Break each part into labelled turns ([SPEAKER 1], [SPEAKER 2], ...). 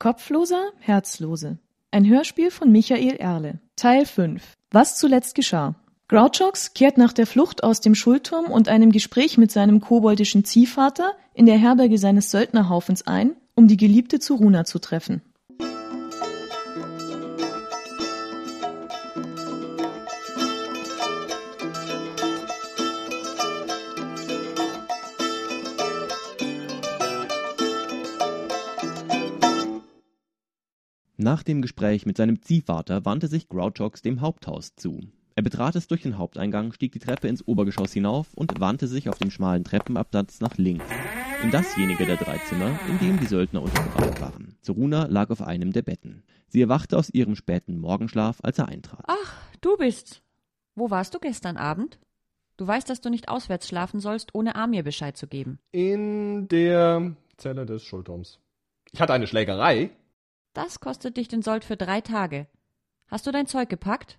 [SPEAKER 1] Kopfloser, Herzlose. Ein Hörspiel von Michael Erle. Teil 5. Was zuletzt geschah. Grouchox kehrt nach der Flucht aus dem Schulturm und einem Gespräch mit seinem koboldischen Ziehvater in der Herberge seines Söldnerhaufens ein, um die Geliebte Zuruna zu treffen.
[SPEAKER 2] Nach dem Gespräch mit seinem Ziehvater wandte sich Grouchox dem Haupthaus zu. Er betrat es durch den Haupteingang, stieg die Treppe ins Obergeschoss hinauf und wandte sich auf dem schmalen Treppenabsatz nach links. In dasjenige der drei Zimmer, in dem die Söldner untergebracht waren. Zoruna lag auf einem der Betten. Sie erwachte aus ihrem späten Morgenschlaf, als er eintrat.
[SPEAKER 3] Ach, du bist's. Wo warst du gestern Abend? Du weißt, dass du nicht auswärts schlafen sollst, ohne Amir Bescheid zu geben.
[SPEAKER 4] In der Zelle des Schulturms. Ich hatte eine Schlägerei
[SPEAKER 3] das kostet dich den Sold für drei Tage. Hast du dein Zeug gepackt?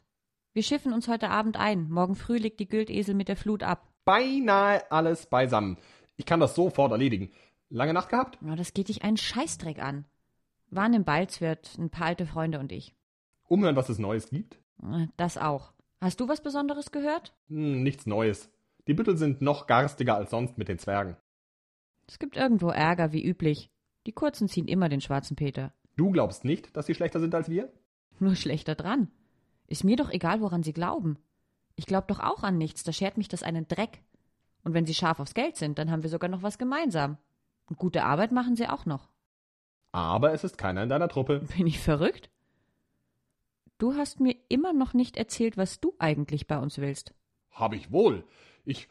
[SPEAKER 3] Wir schiffen uns heute Abend ein. Morgen früh legt die Güldesel mit der Flut ab.
[SPEAKER 4] Beinahe alles beisammen. Ich kann das sofort erledigen. Lange Nacht gehabt?
[SPEAKER 3] Ja, das geht dich einen Scheißdreck an. Waren im Balzwirt, ein paar alte Freunde und ich.
[SPEAKER 4] Umhören, was es Neues gibt?
[SPEAKER 3] Das auch. Hast du was Besonderes gehört?
[SPEAKER 4] Hm, nichts Neues. Die Büttel sind noch garstiger als sonst mit den Zwergen.
[SPEAKER 3] Es gibt irgendwo Ärger, wie üblich. Die Kurzen ziehen immer den schwarzen Peter.
[SPEAKER 4] Du glaubst nicht, dass sie schlechter sind als wir?
[SPEAKER 3] Nur schlechter dran. Ist mir doch egal, woran sie glauben. Ich glaub doch auch an nichts, da schert mich das einen Dreck. Und wenn sie scharf aufs Geld sind, dann haben wir sogar noch was gemeinsam. Und gute Arbeit machen sie auch noch.
[SPEAKER 4] Aber es ist keiner in deiner Truppe.
[SPEAKER 3] Bin ich verrückt? Du hast mir immer noch nicht erzählt, was du eigentlich bei uns willst.
[SPEAKER 4] Hab ich wohl. Ich.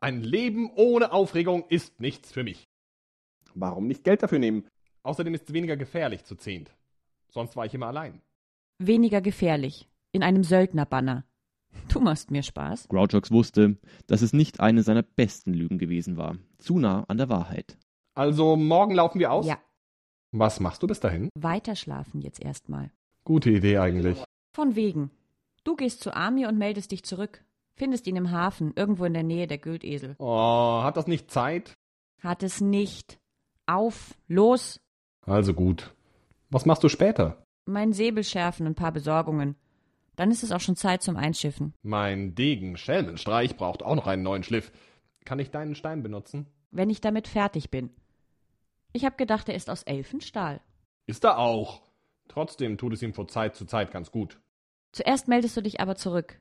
[SPEAKER 4] Ein Leben ohne Aufregung ist nichts für mich. Warum nicht Geld dafür nehmen? Außerdem ist es weniger gefährlich zu zehnt. Sonst war ich immer allein.
[SPEAKER 3] Weniger gefährlich. In einem Söldnerbanner. Du machst mir Spaß.
[SPEAKER 2] Grouchox wusste, dass es nicht eine seiner besten Lügen gewesen war. Zu nah an der Wahrheit.
[SPEAKER 4] Also morgen laufen wir aus?
[SPEAKER 3] Ja.
[SPEAKER 4] Was machst du bis dahin?
[SPEAKER 3] Weiterschlafen jetzt erstmal.
[SPEAKER 4] Gute Idee eigentlich.
[SPEAKER 3] Von wegen. Du gehst zu Ami und meldest dich zurück. Findest ihn im Hafen, irgendwo in der Nähe der Güldesel.
[SPEAKER 4] Oh, hat das nicht Zeit?
[SPEAKER 3] Hat es nicht. Auf, los.
[SPEAKER 4] Also gut. Was machst du später?
[SPEAKER 3] Mein Säbel schärfen, ein paar Besorgungen. Dann ist es auch schon Zeit zum Einschiffen.
[SPEAKER 4] Mein Degen Schelmenstreich braucht auch noch einen neuen Schliff. Kann ich deinen Stein benutzen?
[SPEAKER 3] Wenn ich damit fertig bin. Ich hab gedacht, er ist aus Elfenstahl.
[SPEAKER 4] Ist er auch. Trotzdem tut es ihm von Zeit zu Zeit ganz gut.
[SPEAKER 3] Zuerst meldest du dich aber zurück.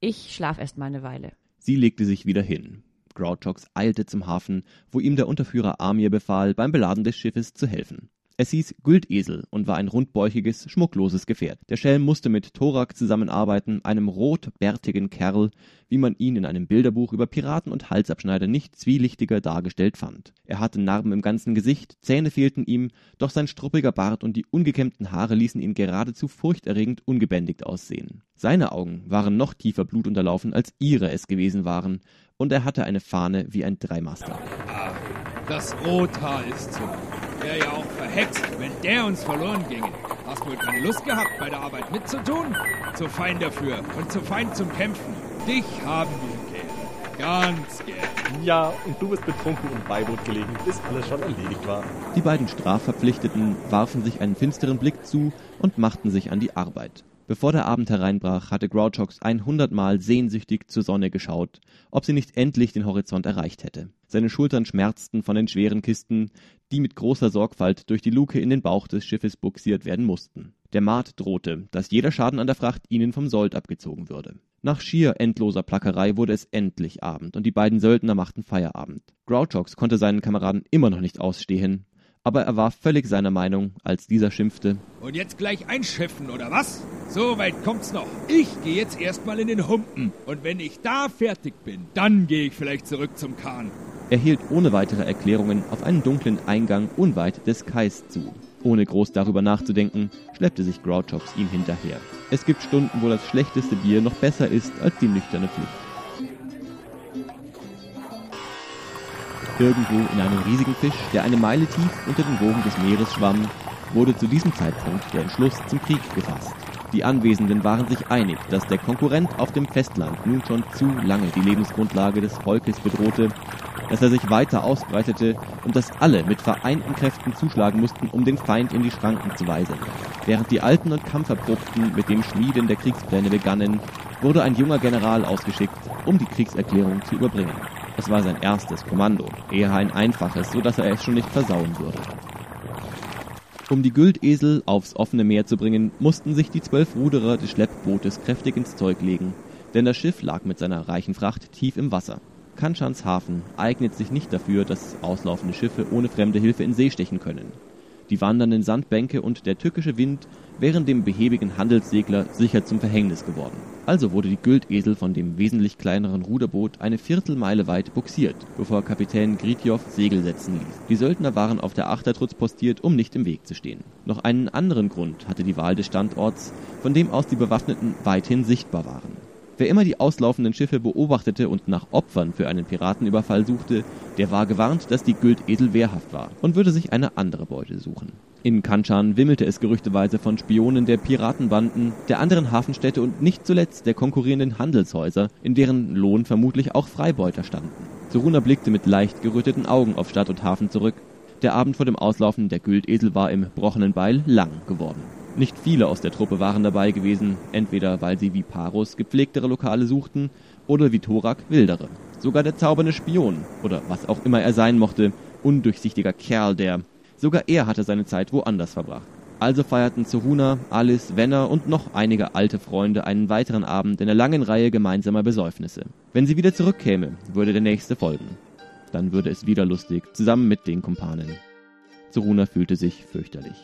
[SPEAKER 3] Ich schlaf erst mal eine Weile.
[SPEAKER 2] Sie legte sich wieder hin. Grouchox eilte zum Hafen, wo ihm der Unterführer Amir befahl, beim Beladen des Schiffes zu helfen. Es hieß Güldesel und war ein rundbäuchiges, schmuckloses Gefährt. Der Schelm musste mit Thorak zusammenarbeiten, einem rotbärtigen Kerl, wie man ihn in einem Bilderbuch über Piraten und Halsabschneider nicht zwielichtiger dargestellt fand. Er hatte Narben im ganzen Gesicht, Zähne fehlten ihm, doch sein struppiger Bart und die ungekämmten Haare ließen ihn geradezu furchterregend ungebändigt aussehen. Seine Augen waren noch tiefer blutunterlaufen, als ihre es gewesen waren, und er hatte eine Fahne wie ein Dreimaster.
[SPEAKER 5] Das Rothaar ist so. Wäre ja auch verhext, wenn der uns verloren ginge. Hast wohl keine Lust gehabt, bei der Arbeit mitzutun? Zu fein dafür und zu fein zum Kämpfen. Dich haben wir, Kerl. Ganz gern.
[SPEAKER 4] Ja, und du bist betrunken im Beiboot gelegen, bis alles schon erledigt war.
[SPEAKER 2] Die beiden Strafverpflichteten warfen sich einen finsteren Blick zu und machten sich an die Arbeit. Bevor der Abend hereinbrach, hatte Grouchox einhundertmal sehnsüchtig zur Sonne geschaut, ob sie nicht endlich den Horizont erreicht hätte. Seine Schultern schmerzten von den schweren Kisten, die mit großer Sorgfalt durch die Luke in den Bauch des Schiffes buxiert werden mussten. Der Maat drohte, dass jeder Schaden an der Fracht ihnen vom Sold abgezogen würde. Nach schier endloser Plackerei wurde es endlich Abend und die beiden Söldner machten Feierabend. Grouchox konnte seinen Kameraden immer noch nicht ausstehen aber er war völlig seiner Meinung, als dieser schimpfte.
[SPEAKER 5] Und jetzt gleich einschiffen, oder was? So weit kommt's noch. Ich gehe jetzt erstmal in den Humpen. Und wenn ich da fertig bin, dann gehe ich vielleicht zurück zum Kahn.
[SPEAKER 2] Er hielt ohne weitere Erklärungen auf einen dunklen Eingang unweit des Kais zu. Ohne groß darüber nachzudenken, schleppte sich Grouchox ihm hinterher. Es gibt Stunden, wo das schlechteste Bier noch besser ist als die nüchterne Pflicht. Irgendwo in einem riesigen Fisch, der eine Meile tief unter den Wogen des Meeres schwamm, wurde zu diesem Zeitpunkt der Entschluss zum Krieg gefasst. Die Anwesenden waren sich einig, dass der Konkurrent auf dem Festland nun schon zu lange die Lebensgrundlage des Volkes bedrohte dass er sich weiter ausbreitete und dass alle mit vereinten Kräften zuschlagen mussten, um den Feind in die Schranken zu weisen. Während die Alten und Kampferprobten mit dem Schmieden der Kriegspläne begannen, wurde ein junger General ausgeschickt, um die Kriegserklärung zu überbringen. Es war sein erstes Kommando, eher ein einfaches, so dass er es schon nicht versauen würde. Um die Güldesel aufs offene Meer zu bringen, mussten sich die zwölf Ruderer des Schleppbootes kräftig ins Zeug legen, denn das Schiff lag mit seiner reichen Fracht tief im Wasser. Kanschans Hafen eignet sich nicht dafür, dass auslaufende Schiffe ohne fremde Hilfe in See stechen können. Die wandernden Sandbänke und der tückische Wind wären dem behäbigen Handelssegler sicher zum Verhängnis geworden. Also wurde die Güldesel von dem wesentlich kleineren Ruderboot eine Viertelmeile weit buxiert, bevor Kapitän Gritjow Segel setzen ließ. Die Söldner waren auf der Achtertrutz postiert, um nicht im Weg zu stehen. Noch einen anderen Grund hatte die Wahl des Standorts, von dem aus die Bewaffneten weithin sichtbar waren. Wer immer die auslaufenden Schiffe beobachtete und nach Opfern für einen Piratenüberfall suchte, der war gewarnt, dass die Güldesel wehrhaft war und würde sich eine andere Beute suchen. In Kanchan wimmelte es gerüchteweise von Spionen der Piratenbanden, der anderen Hafenstädte und nicht zuletzt der konkurrierenden Handelshäuser, in deren Lohn vermutlich auch Freibeuter standen. Soruna blickte mit leicht geröteten Augen auf Stadt und Hafen zurück. Der Abend vor dem Auslaufen der Güldesel war im Brochenen Beil lang geworden. Nicht viele aus der Truppe waren dabei gewesen, entweder weil sie wie Parus gepflegtere Lokale suchten oder wie Thorak wildere. Sogar der zaubernde Spion, oder was auch immer er sein mochte, undurchsichtiger Kerl, der... Sogar er hatte seine Zeit woanders verbracht. Also feierten Zoruna, Alice, Wenner und noch einige alte Freunde einen weiteren Abend in der langen Reihe gemeinsamer Besäufnisse. Wenn sie wieder zurückkäme, würde der nächste folgen. Dann würde es wieder lustig, zusammen mit den Kumpanen. Zoruna fühlte sich fürchterlich.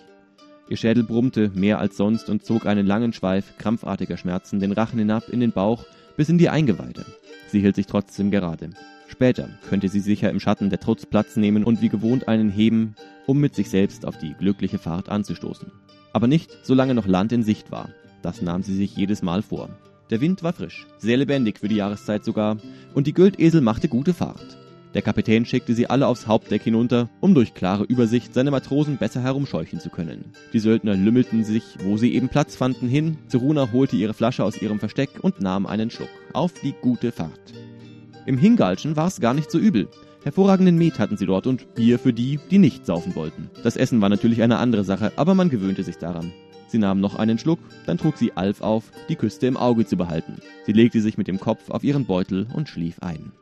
[SPEAKER 2] Ihr Schädel brummte mehr als sonst und zog einen langen Schweif krampfartiger Schmerzen den Rachen hinab in den Bauch bis in die Eingeweide. Sie hielt sich trotzdem gerade. Später könnte sie sicher im Schatten der Trutz Platz nehmen und wie gewohnt einen heben, um mit sich selbst auf die glückliche Fahrt anzustoßen. Aber nicht, solange noch Land in Sicht war. Das nahm sie sich jedes Mal vor. Der Wind war frisch, sehr lebendig für die Jahreszeit sogar, und die Güldesel machte gute Fahrt. Der Kapitän schickte sie alle aufs Hauptdeck hinunter, um durch klare Übersicht seine Matrosen besser herumscheuchen zu können. Die Söldner lümmelten sich, wo sie eben Platz fanden, hin. Zeruna holte ihre Flasche aus ihrem Versteck und nahm einen Schluck. Auf die gute Fahrt. Im Hingalschen war's gar nicht so übel. Hervorragenden Met hatten sie dort und Bier für die, die nicht saufen wollten. Das Essen war natürlich eine andere Sache, aber man gewöhnte sich daran. Sie nahm noch einen Schluck, dann trug sie Alf auf, die Küste im Auge zu behalten. Sie legte sich mit dem Kopf auf ihren Beutel und schlief ein.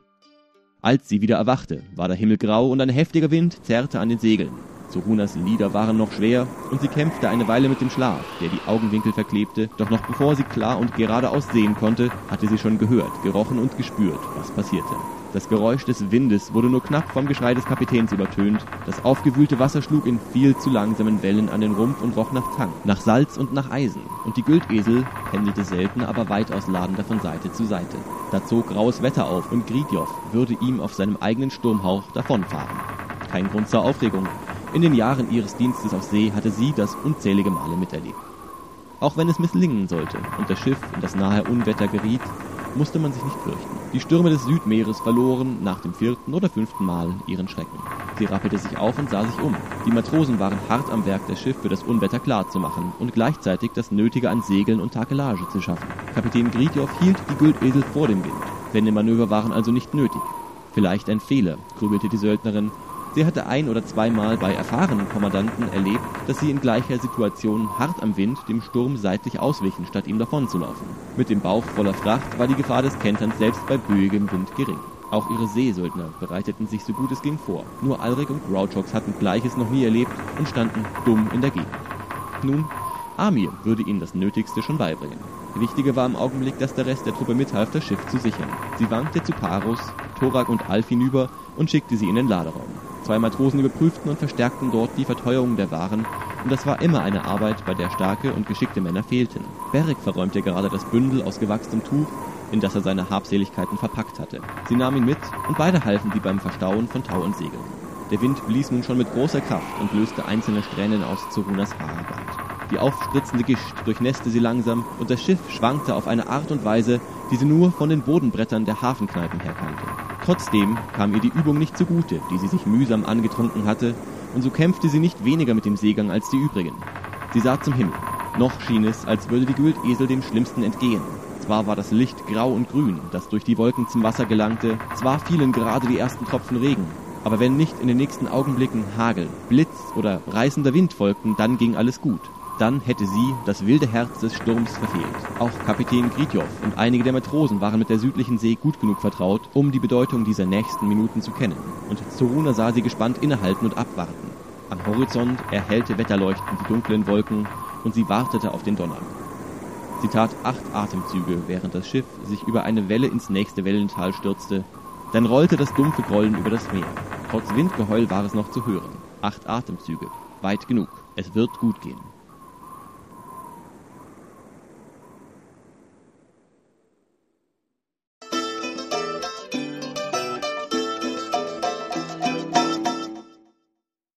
[SPEAKER 2] Als sie wieder erwachte, war der Himmel grau und ein heftiger Wind zerrte an den Segeln. Surunas Lieder waren noch schwer und sie kämpfte eine Weile mit dem Schlaf, der die Augenwinkel verklebte, doch noch bevor sie klar und geradeaus sehen konnte, hatte sie schon gehört, gerochen und gespürt, was passierte. Das Geräusch des Windes wurde nur knapp vom Geschrei des Kapitäns übertönt. Das aufgewühlte Wasser schlug in viel zu langsamen Wellen an den Rumpf und roch nach Tank, nach Salz und nach Eisen. Und die Güldesel pendelte selten, aber weitaus ladender von Seite zu Seite. Da zog graues Wetter auf und Gridjow würde ihm auf seinem eigenen Sturmhauch davonfahren. Kein Grund zur Aufregung. In den Jahren ihres Dienstes auf See hatte sie das unzählige Male miterlebt. Auch wenn es misslingen sollte und das Schiff in das nahe Unwetter geriet, musste man sich nicht fürchten. Die Stürme des Südmeeres verloren nach dem vierten oder fünften Mal ihren Schrecken. Sie rappelte sich auf und sah sich um. Die Matrosen waren hart am Werk, das Schiff für das Unwetter klarzumachen und gleichzeitig das Nötige an Segeln und Takelage zu schaffen. Kapitän Gritjow hielt die Güldesel vor dem Wind. Wendemanöver waren also nicht nötig. Vielleicht ein Fehler, grübelte die Söldnerin, Sie hatte ein oder zweimal bei erfahrenen Kommandanten erlebt, dass sie in gleicher Situation hart am Wind dem Sturm seitlich auswichen, statt ihm davonzulaufen. Mit dem Bauch voller Fracht war die Gefahr des Kenterns selbst bei böigem Wind gering. Auch ihre Seesöldner bereiteten sich so gut es ging vor. Nur Alrik und Grouchox hatten Gleiches noch nie erlebt und standen dumm in der Gegend. Nun, Amir würde ihnen das Nötigste schon beibringen. Wichtiger war im Augenblick, dass der Rest der Truppe mithalf, das Schiff zu sichern. Sie wankte zu Parus, Thorak und Alf hinüber und schickte sie in den Laderaum. Zwei Matrosen überprüften und verstärkten dort die Verteuerung der Waren, und das war immer eine Arbeit, bei der starke und geschickte Männer fehlten. Beric verräumte gerade das Bündel aus gewachstem Tuch, in das er seine Habseligkeiten verpackt hatte. Sie nahm ihn mit, und beide halfen sie beim Verstauen von Tau und Segeln. Der Wind blies nun schon mit großer Kraft und löste einzelne Strähnen aus Zorunas Haarband. Die aufspritzende Gischt durchnässte sie langsam, und das Schiff schwankte auf eine Art und Weise, die sie nur von den Bodenbrettern der Hafenkneipen her kannte. Trotzdem kam ihr die Übung nicht zugute, die sie sich mühsam angetrunken hatte, und so kämpfte sie nicht weniger mit dem Seegang als die übrigen. Sie sah zum Himmel. Noch schien es, als würde die Güldesel dem Schlimmsten entgehen. Zwar war das Licht grau und grün, das durch die Wolken zum Wasser gelangte, zwar fielen gerade die ersten Tropfen Regen, aber wenn nicht in den nächsten Augenblicken Hagel, Blitz oder reißender Wind folgten, dann ging alles gut. Dann hätte sie das wilde Herz des Sturms verfehlt. Auch Kapitän Gritjow und einige der Matrosen waren mit der südlichen See gut genug vertraut, um die Bedeutung dieser nächsten Minuten zu kennen. Und Zoruna sah sie gespannt innehalten und abwarten. Am Horizont erhellte Wetterleuchten die dunklen Wolken und sie wartete auf den Donner. Sie tat acht Atemzüge, während das Schiff sich über eine Welle ins nächste Wellental stürzte. Dann rollte das dumpfe Grollen über das Meer. Trotz Windgeheul war es noch zu hören. Acht Atemzüge. Weit genug. Es wird gut gehen.